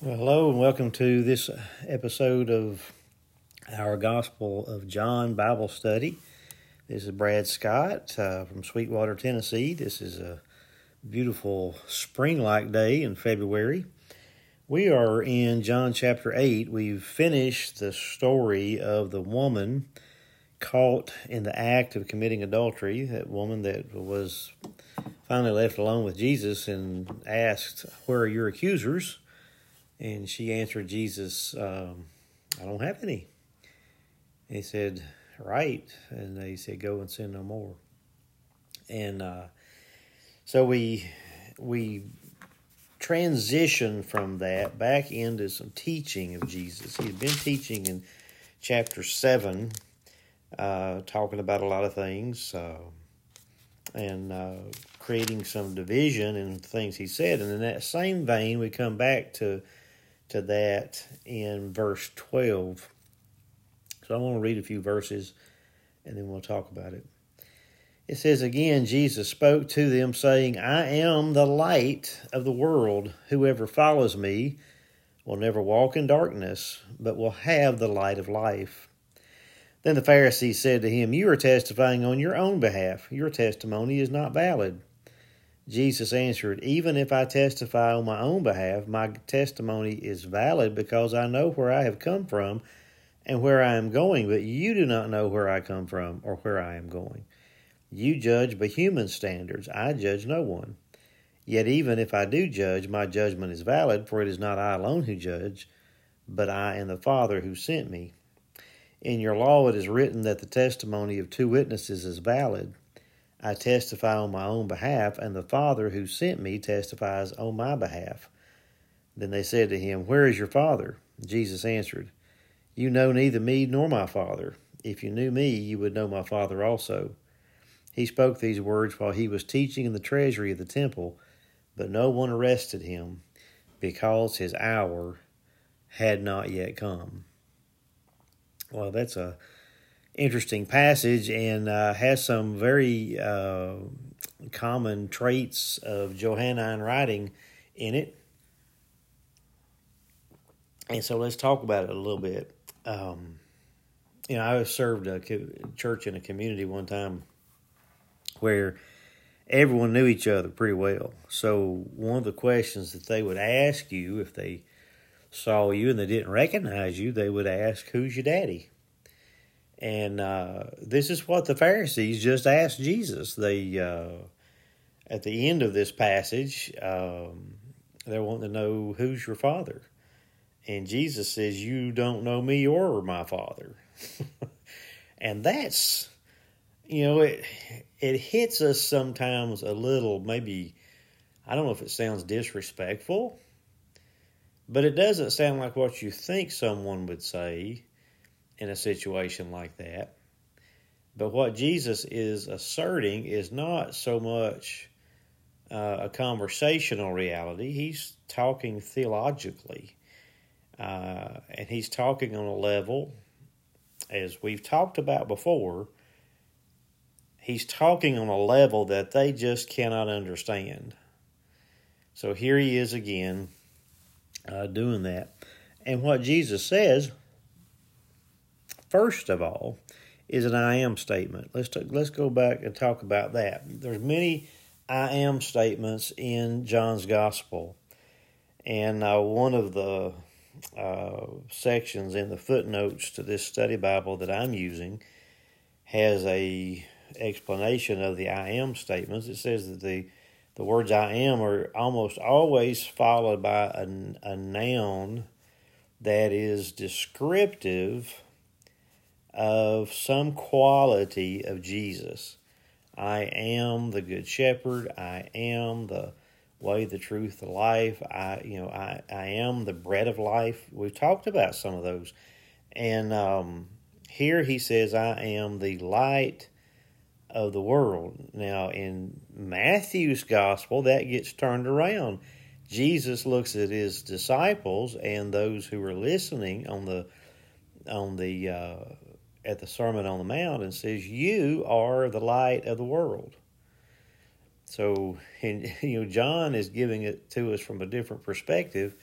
Well, hello, and welcome to this episode of our Gospel of John Bible study. This is Brad Scott uh, from Sweetwater, Tennessee. This is a beautiful spring like day in February. We are in John chapter 8. We've finished the story of the woman caught in the act of committing adultery, that woman that was finally left alone with Jesus and asked, Where are your accusers? And she answered Jesus, um, I don't have any. And he said, Right. And they said, Go and sin no more. And uh, so we we transition from that back into some teaching of Jesus. He had been teaching in chapter 7, uh, talking about a lot of things uh, and uh, creating some division in things he said. And in that same vein, we come back to to that in verse 12. So I want to read a few verses and then we'll talk about it. It says again, Jesus spoke to them, saying, I am the light of the world. Whoever follows me will never walk in darkness, but will have the light of life. Then the Pharisees said to him, You are testifying on your own behalf. Your testimony is not valid. Jesus answered, Even if I testify on my own behalf, my testimony is valid because I know where I have come from and where I am going, but you do not know where I come from or where I am going. You judge by human standards. I judge no one. Yet even if I do judge, my judgment is valid, for it is not I alone who judge, but I and the Father who sent me. In your law it is written that the testimony of two witnesses is valid. I testify on my own behalf, and the Father who sent me testifies on my behalf. Then they said to him, Where is your Father? Jesus answered, You know neither me nor my Father. If you knew me, you would know my Father also. He spoke these words while he was teaching in the treasury of the temple, but no one arrested him, because his hour had not yet come. Well, that's a interesting passage and uh, has some very uh, common traits of Johannine writing in it. And so let's talk about it a little bit. Um, you know, I served a church in a community one time where everyone knew each other pretty well. So one of the questions that they would ask you if they saw you and they didn't recognize you, they would ask, "Who's your daddy?" And uh, this is what the Pharisees just asked Jesus. They, uh, at the end of this passage, um, they're wanting to know who's your father. And Jesus says, You don't know me or my father. and that's, you know, it, it hits us sometimes a little, maybe, I don't know if it sounds disrespectful, but it doesn't sound like what you think someone would say in a situation like that. But what Jesus is asserting is not so much uh, a conversational reality, he's talking theologically. Uh, and he's talking on a level, as we've talked about before, he's talking on a level that they just cannot understand. So here he is again uh, doing that. And what Jesus says first of all is an I am statement. Let's t- let's go back and talk about that. There's many I am statements in John's gospel, and uh, one of the uh, sections in the footnotes to this study Bible that I'm using has a explanation of the I am statements. It says that the the words I am are almost always followed by a, a noun that is descriptive of some quality of Jesus. I am the good shepherd. I am the way, the truth, the life. I, you know, I, I am the bread of life. We've talked about some of those. And um, here he says, I am the light of the world. Now, in Matthew's gospel, that gets turned around. Jesus looks at his disciples and those who are listening on the on the uh, at the Sermon on the Mount and says, "You are the light of the world." So, and, you know, John is giving it to us from a different perspective,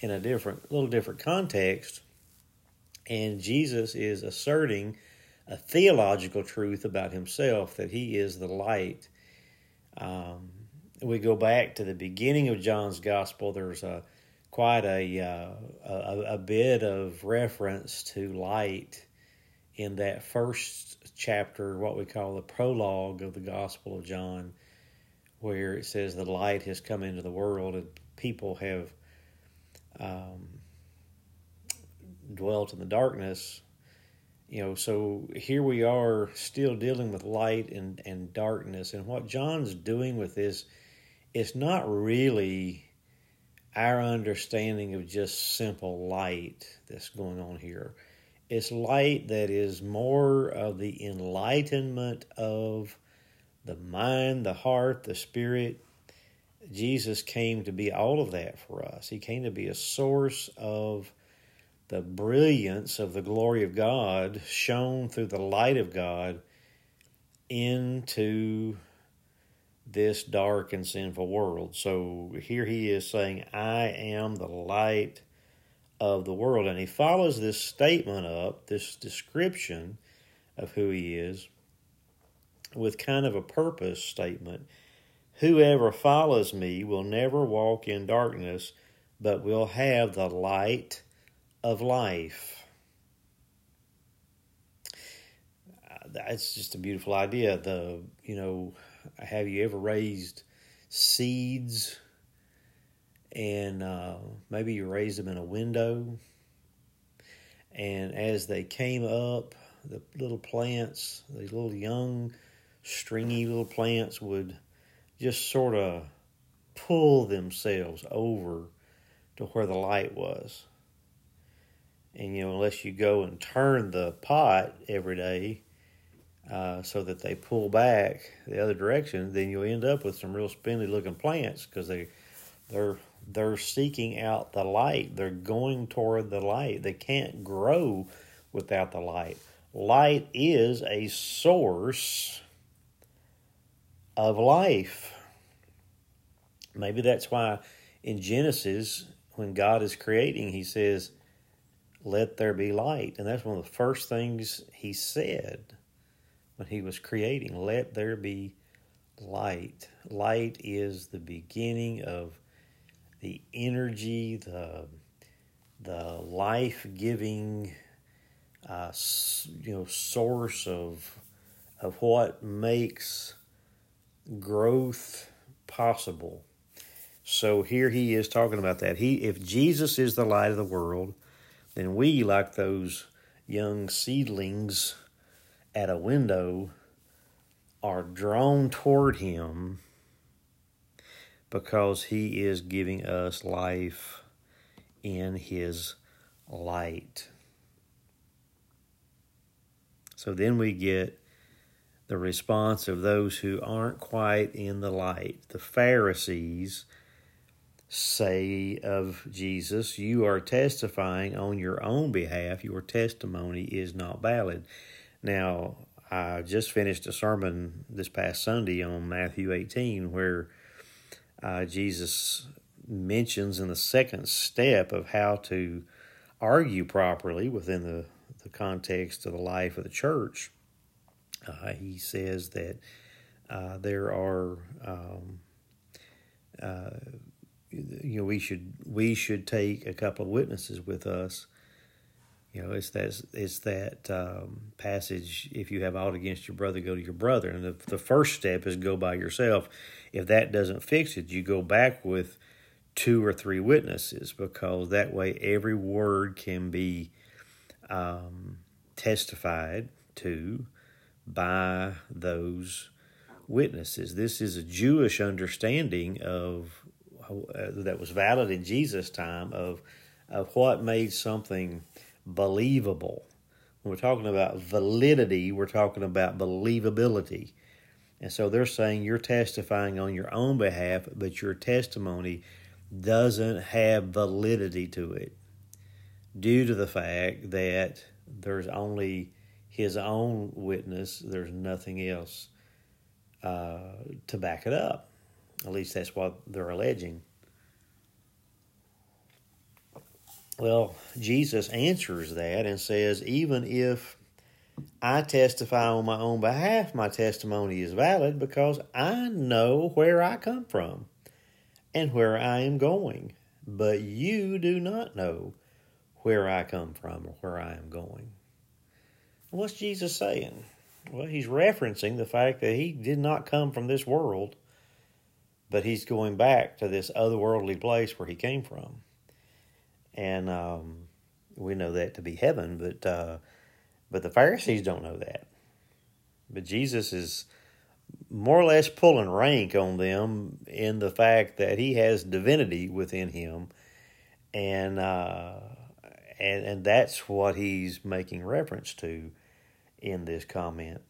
in a different, little different context. And Jesus is asserting a theological truth about himself that he is the light. Um, we go back to the beginning of John's gospel. There's a quite a, uh, a, a bit of reference to light in that first chapter, what we call the prologue of the Gospel of John, where it says the light has come into the world and people have um, dwelt in the darkness. You know, so here we are still dealing with light and, and darkness. And what John's doing with this it's not really our understanding of just simple light that's going on here. It's light that is more of the enlightenment of the mind, the heart, the spirit. Jesus came to be all of that for us. He came to be a source of the brilliance of the glory of God shone through the light of God into this dark and sinful world. So here he is saying, I am the light of the world. And he follows this statement up, this description of who he is, with kind of a purpose statement. Whoever follows me will never walk in darkness, but will have the light of life. That's just a beautiful idea. The you know, have you ever raised seeds and uh, maybe you raise them in a window. And as they came up the little plants these little young stringy little plants would just sort of pull themselves over to where the light was. And you know unless you go and turn the pot every day uh, so that they pull back the other direction, then you'll end up with some real spindly looking plants because they they're they're seeking out the light. They're going toward the light. They can't grow without the light. Light is a source of life. Maybe that's why in Genesis, when God is creating, He says, Let there be light. And that's one of the first things He said when he was creating. Let there be light. Light is the beginning of the energy, the the life giving, uh, you know, source of of what makes growth possible. So here he is talking about that. He, if Jesus is the light of the world, then we, like those young seedlings at a window are drawn toward him because he is giving us life in his light. So then we get the response of those who aren't quite in the light. The Pharisees say of Jesus, You are testifying on your own behalf, your testimony is not valid. Now, I just finished a sermon this past Sunday on Matthew 18 where uh, Jesus mentions in the second step of how to argue properly within the, the context of the life of the church. Uh, he says that uh, there are, um, uh, you know, we should we should take a couple of witnesses with us you know, it's that it's that um, passage. If you have aught against your brother, go to your brother. And the, the first step is go by yourself. If that doesn't fix it, you go back with two or three witnesses because that way every word can be um, testified to by those witnesses. This is a Jewish understanding of uh, that was valid in Jesus' time of of what made something believable. When we're talking about validity, we're talking about believability. And so they're saying you're testifying on your own behalf, but your testimony doesn't have validity to it due to the fact that there's only his own witness, there's nothing else uh, to back it up. At least that's what they're alleging. Well, Jesus answers that and says, even if I testify on my own behalf, my testimony is valid because I know where I come from and where I am going. But you do not know where I come from or where I am going. What's Jesus saying? Well, he's referencing the fact that he did not come from this world, but he's going back to this otherworldly place where he came from. And um, we know that to be heaven, but uh, but the Pharisees don't know that. But Jesus is more or less pulling rank on them in the fact that he has divinity within him, and uh, and and that's what he's making reference to in this comment.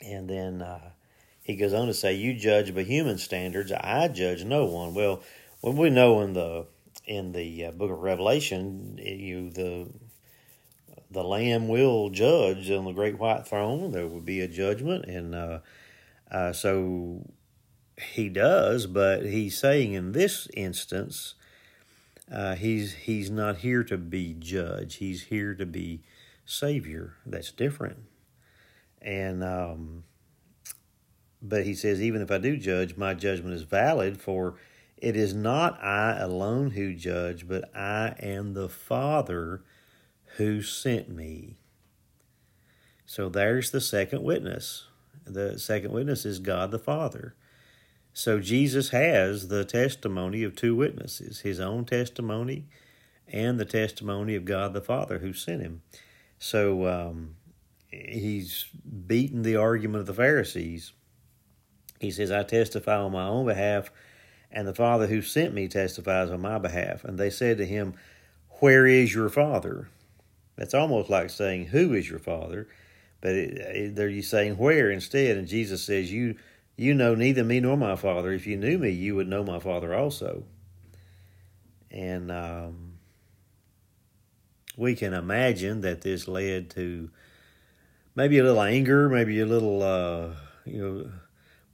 And then uh, he goes on to say, "You judge by human standards; I judge no one." Well, when we know in the in the uh, book of Revelation, you the the Lamb will judge on the great white throne. There will be a judgment, and uh, uh, so he does. But he's saying in this instance, uh, he's he's not here to be judge. He's here to be savior. That's different. And um, but he says, even if I do judge, my judgment is valid, for it is not I alone who judge, but I am the Father who sent me. So there's the second witness. The second witness is God the Father. So Jesus has the testimony of two witnesses his own testimony and the testimony of God the Father who sent him. So um, he's beaten the argument of the Pharisees. He says, I testify on my own behalf, and the Father who sent me testifies on my behalf. And they said to him, Where is your Father? That's almost like saying, Who is your Father? But they're saying where instead. And Jesus says, You you know neither me nor my Father. If you knew me, you would know my Father also. And um, we can imagine that this led to maybe a little anger, maybe a little, uh, you know,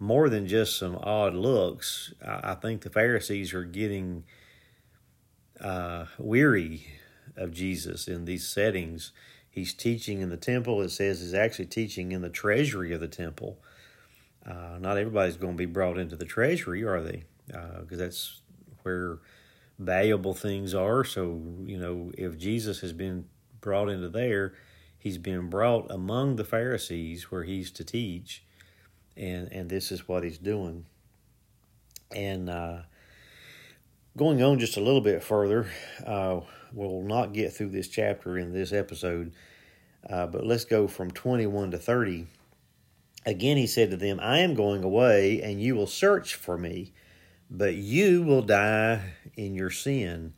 more than just some odd looks. I, think the Pharisees are getting uh, weary of Jesus in these settings. He's teaching in the temple. It says he's actually teaching in the treasury of the temple. Uh, not everybody's going to be brought into the treasury, are they? Because uh, that's where valuable things are. So, you know, if Jesus has been brought into there, he's been brought among the Pharisees where he's to teach, and, and this is what he's doing. And uh, going on just a little bit further, uh, we'll not get through this chapter in this episode, uh, but let's go from 21 to 30. Again, he said to them, I am going away, and you will search for me but you will die in your sin.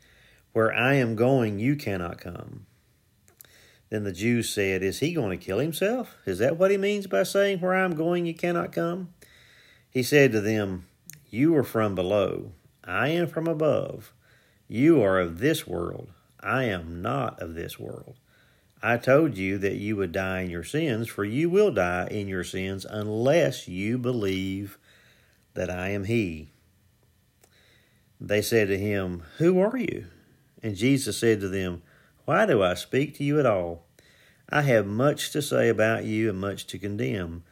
Where I am going, you cannot come. Then the Jews said, Is he going to kill himself? Is that what he means by saying, Where I am going, you cannot come? He said to them, You are from below, I am from above. You are of this world, I am not of this world. I told you that you would die in your sins, for you will die in your sins unless you believe that I am He. They said to him, Who are you? And Jesus said to them, Why do I speak to you at all? I have much to say about you and much to condemn.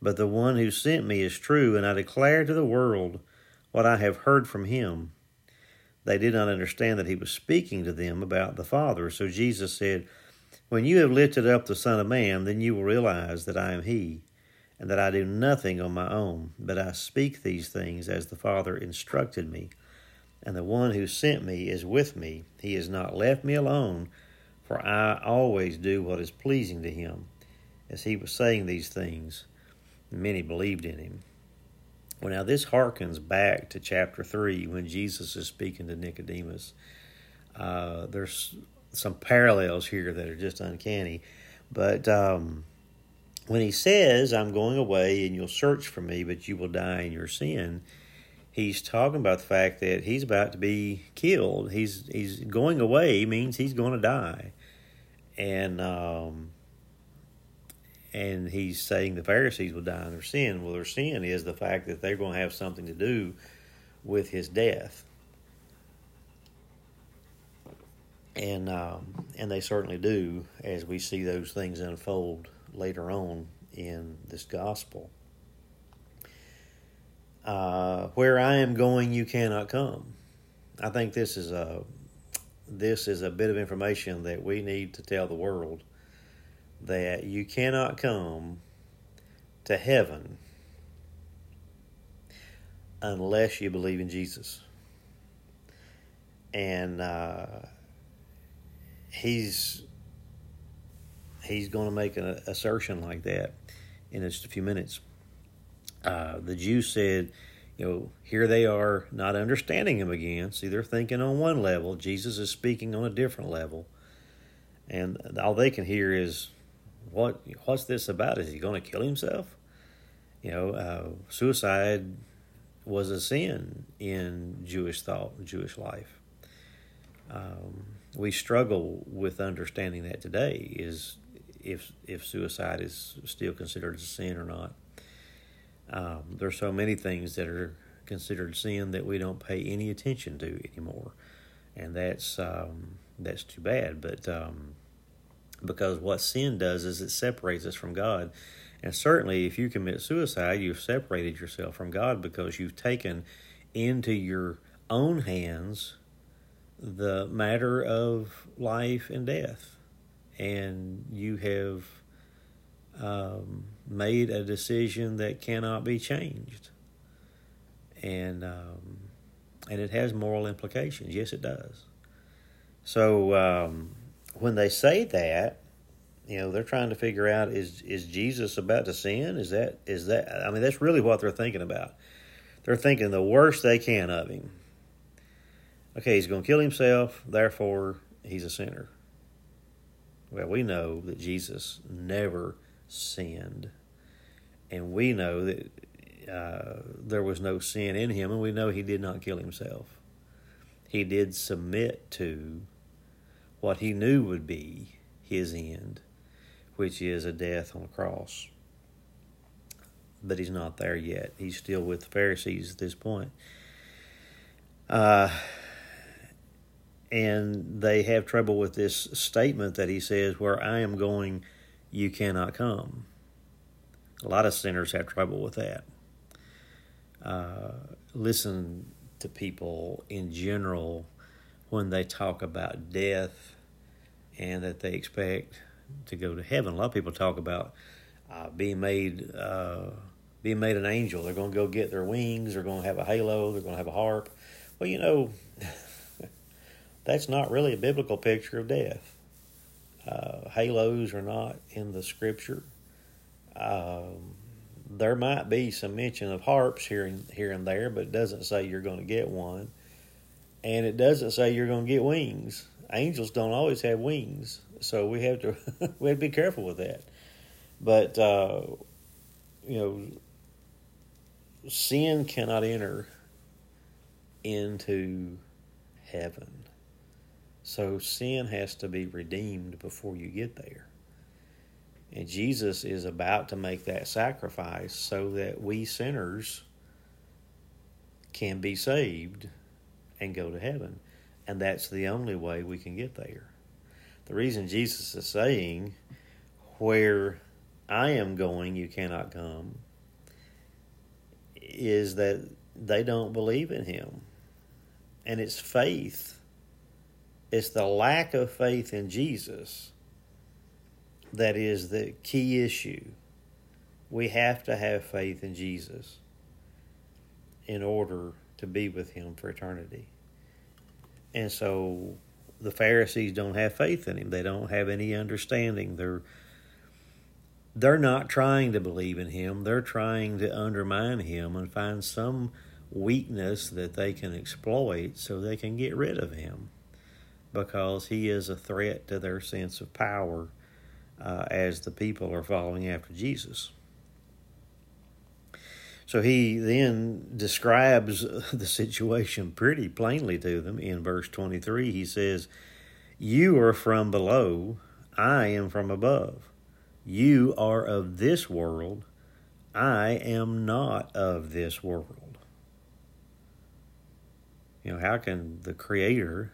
But the one who sent me is true, and I declare to the world what I have heard from him. They did not understand that he was speaking to them about the Father. So Jesus said, When you have lifted up the Son of Man, then you will realize that I am he, and that I do nothing on my own, but I speak these things as the Father instructed me and the one who sent me is with me. He has not left me alone, for I always do what is pleasing to him. As he was saying these things, many believed in him. Well, now this harkens back to chapter 3 when Jesus is speaking to Nicodemus. Uh, there's some parallels here that are just uncanny. But um, when he says, I'm going away and you'll search for me, but you will die in your sin, he's talking about the fact that he's about to be killed. He's he's going away means he's going to die, and um, and he's saying the Pharisees will die in their sin. Well, their sin is the fact that they're going to have something to do with his death. and um, and they certainly do as we see those things unfold later on in this gospel. Uh, where I am going, you cannot come. I think this is a this is a bit of information that we need to tell the world that you cannot come to heaven unless you believe in Jesus. And uh, he's he's going to make an assertion like that in just a few minutes. Uh, the Jews said, you know, here they are not understanding him again. See, they're thinking on one level. Jesus is speaking on a different level. And all they can hear is, what what's this about? Is he going to kill himself? You know, uh, suicide was a sin in Jewish thought, Jewish life. Um, we struggle with understanding that today is if if suicide is still considered a sin or not. Um, there's so many things that are considered sin that we don't pay any attention to anymore, and that's um, that's too bad. But um, because what sin does is it separates us from God, and certainly if you commit suicide, you've separated yourself from God because you've taken into your own hands the matter of life and death, and you have um, made a decision that cannot be changed, and um, and it has moral implications. Yes, it does. So um, when they say that, you know, they're trying to figure out is is Jesus about to sin? Is that is that? I mean, that's really what they're thinking about. They're thinking the worst they can of him okay, he's going to kill himself, therefore he's a sinner. Well, we know that Jesus never sinned, and we know that uh, there was no sin in him, and we know he did not kill himself. He did submit to what he knew would be his end, which is a death on a cross. But he's not there yet. He's still with the Pharisees at this point. Uh, and they have trouble with this statement that he says, Where I am going, you cannot come. A lot of sinners have trouble with that. Uh, listen to people in general when they talk about death and that they expect to go to heaven. A lot of people talk about uh, being made uh, being made an angel. They're going to go get their wings. They're going to have a halo. They're going to have a harp. Well, you know, that's not really a biblical picture of death. Uh, halos are not in the scripture. Um, there might be some mention of harps here and here and there, but it doesn't say you're going to get one, and it doesn't say you're going to get wings. Angels don't always have wings, so we have to we have to be careful with that. But uh, you know, sin cannot enter into heaven. So sin has to be redeemed before you get there. And Jesus is about to make that sacrifice so that we sinners can be saved and go to heaven. And that's the only way we can get there. The reason Jesus is saying, Where I am going, you cannot come, is that they don't believe in him. And it's faith it's the lack of faith in Jesus that is the key issue. We have to have faith in Jesus in order to be with Him for eternity. And so the Pharisees don't have faith in Him. They don't have any understanding. They're they're not trying to believe in him. They're trying to undermine him and find some weakness that they can exploit so they can get rid of him because he is a threat to their sense of power uh, as the people are following after Jesus. So he then describes the situation pretty plainly to them in verse 23. He says, You are from below, I am from above. You are of this world, I am not of this world. You know, how can the Creator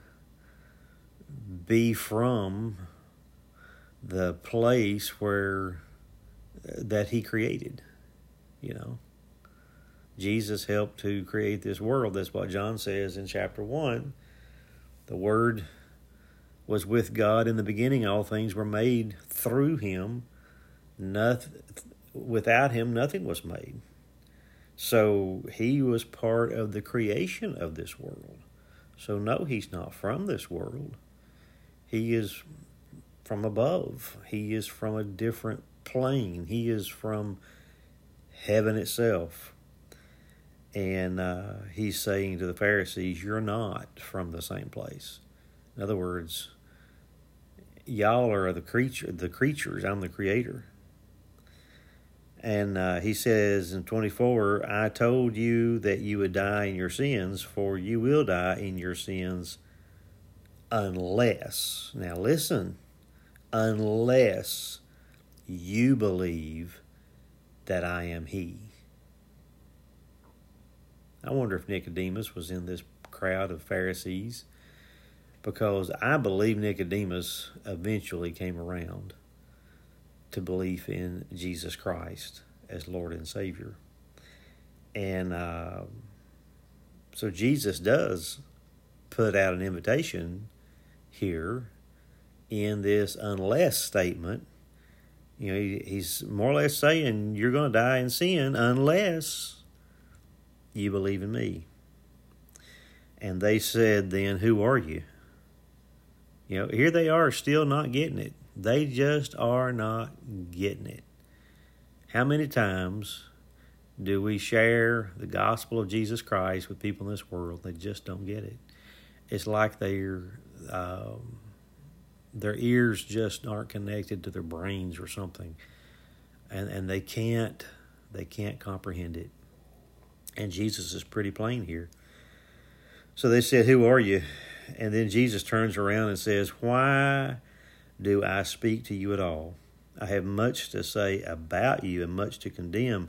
be from the place where uh, that he created you know? Jesus helped to create this world. That's what john says in chapter 1 the word was with god in the beginning. All things were made through him. Nothing without him nothing was made. So he was part of the creation of this world. So no he's not from this world. He is from above. He is from a different plane. He is from heaven itself. And uh, he's saying to the Pharisees, You're not from the same place. In other words, y'all are the creature the creatures, I'm the creator. And uh, he says in 24, I told you that you would die in your sins, for you will die in your sins unless, now listen, unless you believe that I am He. I wonder if Nicodemus was in this crowd of Pharisees because I believe Nicodemus eventually came around to belief in Jesus Christ as Lord and Savior. And uh, so Jesus does put out an invitation here in this unless statement. You know, he, he's more or less saying you're going to die in sin unless you believe in me. And they said, Then who are you? You know, here they are still not getting it. They just are not getting it. How many times do we share the gospel of Jesus Christ with people in this world? They just don't get it. It's like they're um, their ears just aren't connected to their brains or something, and and they can't they can't comprehend it. And Jesus is pretty plain here. So they said, "Who are you?" And then Jesus turns around and says, "Why do I speak to you at all? I have much to say about you and much to condemn,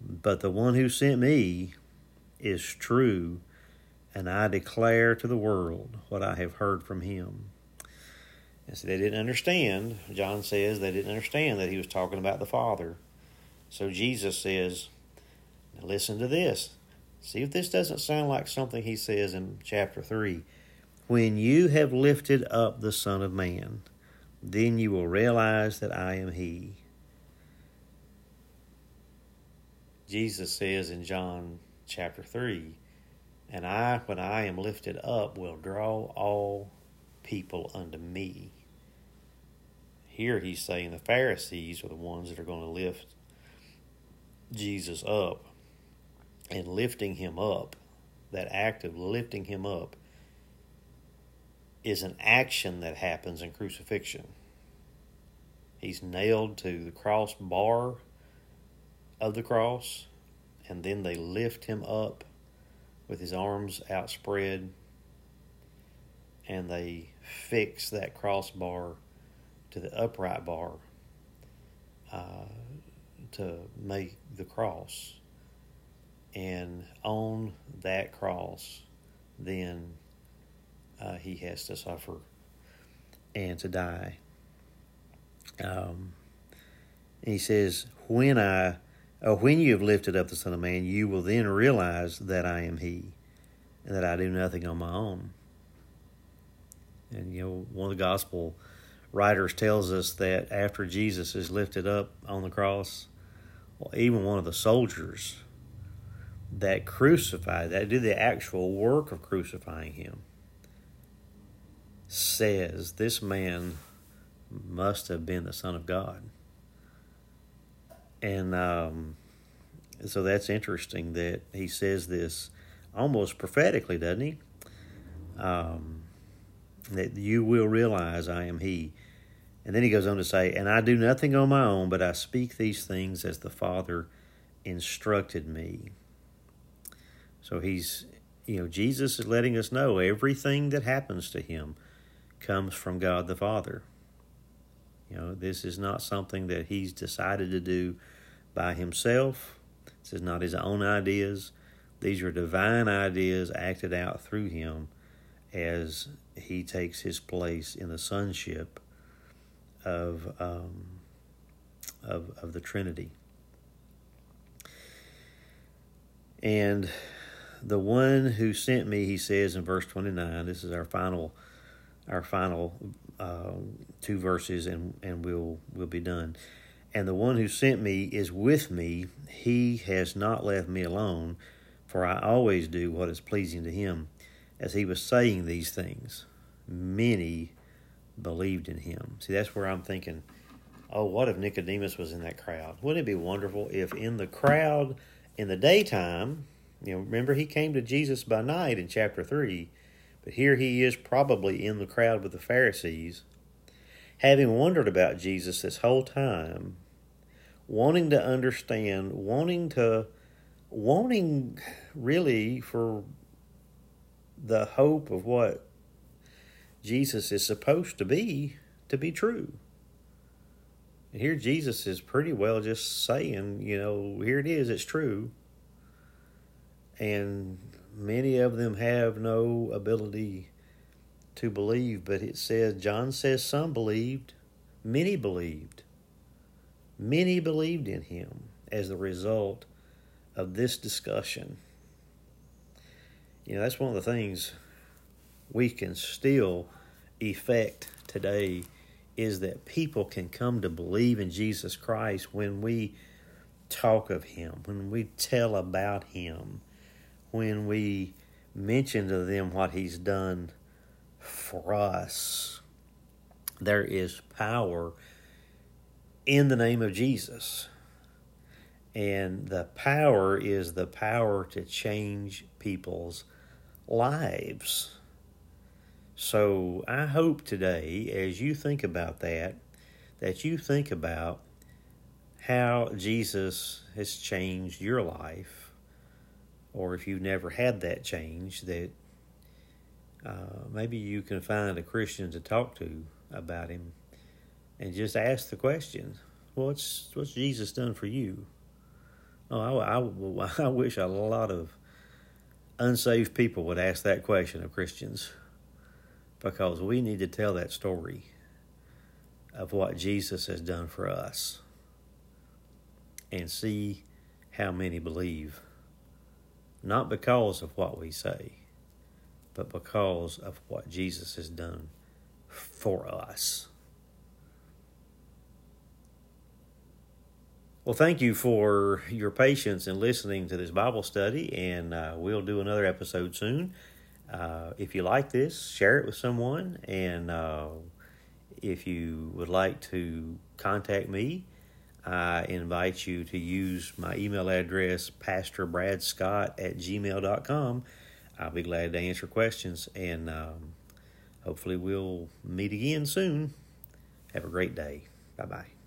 but the one who sent me is true." and I declare to the world what I have heard from him. And so they didn't understand. John says they didn't understand that he was talking about the Father. So Jesus says, listen to this. See if this doesn't sound like something he says in chapter 3. When you have lifted up the Son of Man, then you will realize that I am He. Jesus says in John chapter 3 and I, when I am lifted up, will draw all people unto me. Here he's saying the Pharisees are the ones that are going to lift Jesus up. And lifting him up, that act of lifting him up, is an action that happens in crucifixion. He's nailed to the cross bar of the cross, and then they lift him up with his arms outspread, and they fix that crossbar to the upright bar uh, to make the cross. And on that cross, then uh, he has to suffer and to die. Um, he says, When I Oh, when you have lifted up the Son of Man, you will then realize that I am He, and that I do nothing on my own. And you know, one of the gospel writers tells us that after Jesus is lifted up on the cross, well, even one of the soldiers that crucified, that did the actual work of crucifying him, says this man must have been the Son of God and um, so that's interesting that he says this almost prophetically, doesn't he? Um, that you will realize I am He. And then he goes on to say, And I do nothing on my own, but I speak these things as the Father instructed me. So he's, you know, Jesus is letting us know everything that happens to him comes from God the Father. You know, this is not something that he's decided to do by himself. This is not his own ideas. These are divine ideas acted out through him, as he takes his place in the sonship of um, of of the Trinity. And the one who sent me, he says in verse twenty nine. This is our final, our final uh, two verses, and and we'll we'll be done. And the one who sent me is with me. He has not left me alone, for I always do what is pleasing to him. As he was saying these things, many believed in him. See, that's where I'm thinking, oh, what if Nicodemus was in that crowd? Wouldn't it be wonderful if in the crowd in the daytime, you know, remember he came to Jesus by night in chapter 3, but here he is probably in the crowd with the Pharisees, having wondered about Jesus this whole time, wanting to understand, wanting to, wanting really for the hope of what Jesus is supposed to be to be true. And here Jesus is pretty well just saying, you know, here it is, it's true. And many of them have no ability to believe, but it says, John says some believed, many believed. Many believed in him as the result of this discussion. You know, that's one of the things we can still effect today is that people can come to believe in Jesus Christ when we talk of him, when we tell about him, when we mention to them what he's done for us. There is power in the name of Jesus. And the power is the power to change people's lives. So I hope today, as you think about that, that you think about how Jesus has changed your life, or if you've never had that change, that uh, maybe you can find a Christian to talk to about him and just ask the question what's what's Jesus done for you? Oh, I, I, I wish a lot of unsaved people would ask that question of Christians because we need to tell that story of what Jesus has done for us and see how many believe. Not because of what we say, but because of what Jesus has done for us. Well, thank you for your patience in listening to this Bible study, and uh, we'll do another episode soon. Uh, if you like this, share it with someone. And uh, if you would like to contact me, I invite you to use my email address, pastorbradScott at gmail.com. I'll be glad to answer questions, and um, hopefully, we'll meet again soon. Have a great day. Bye bye.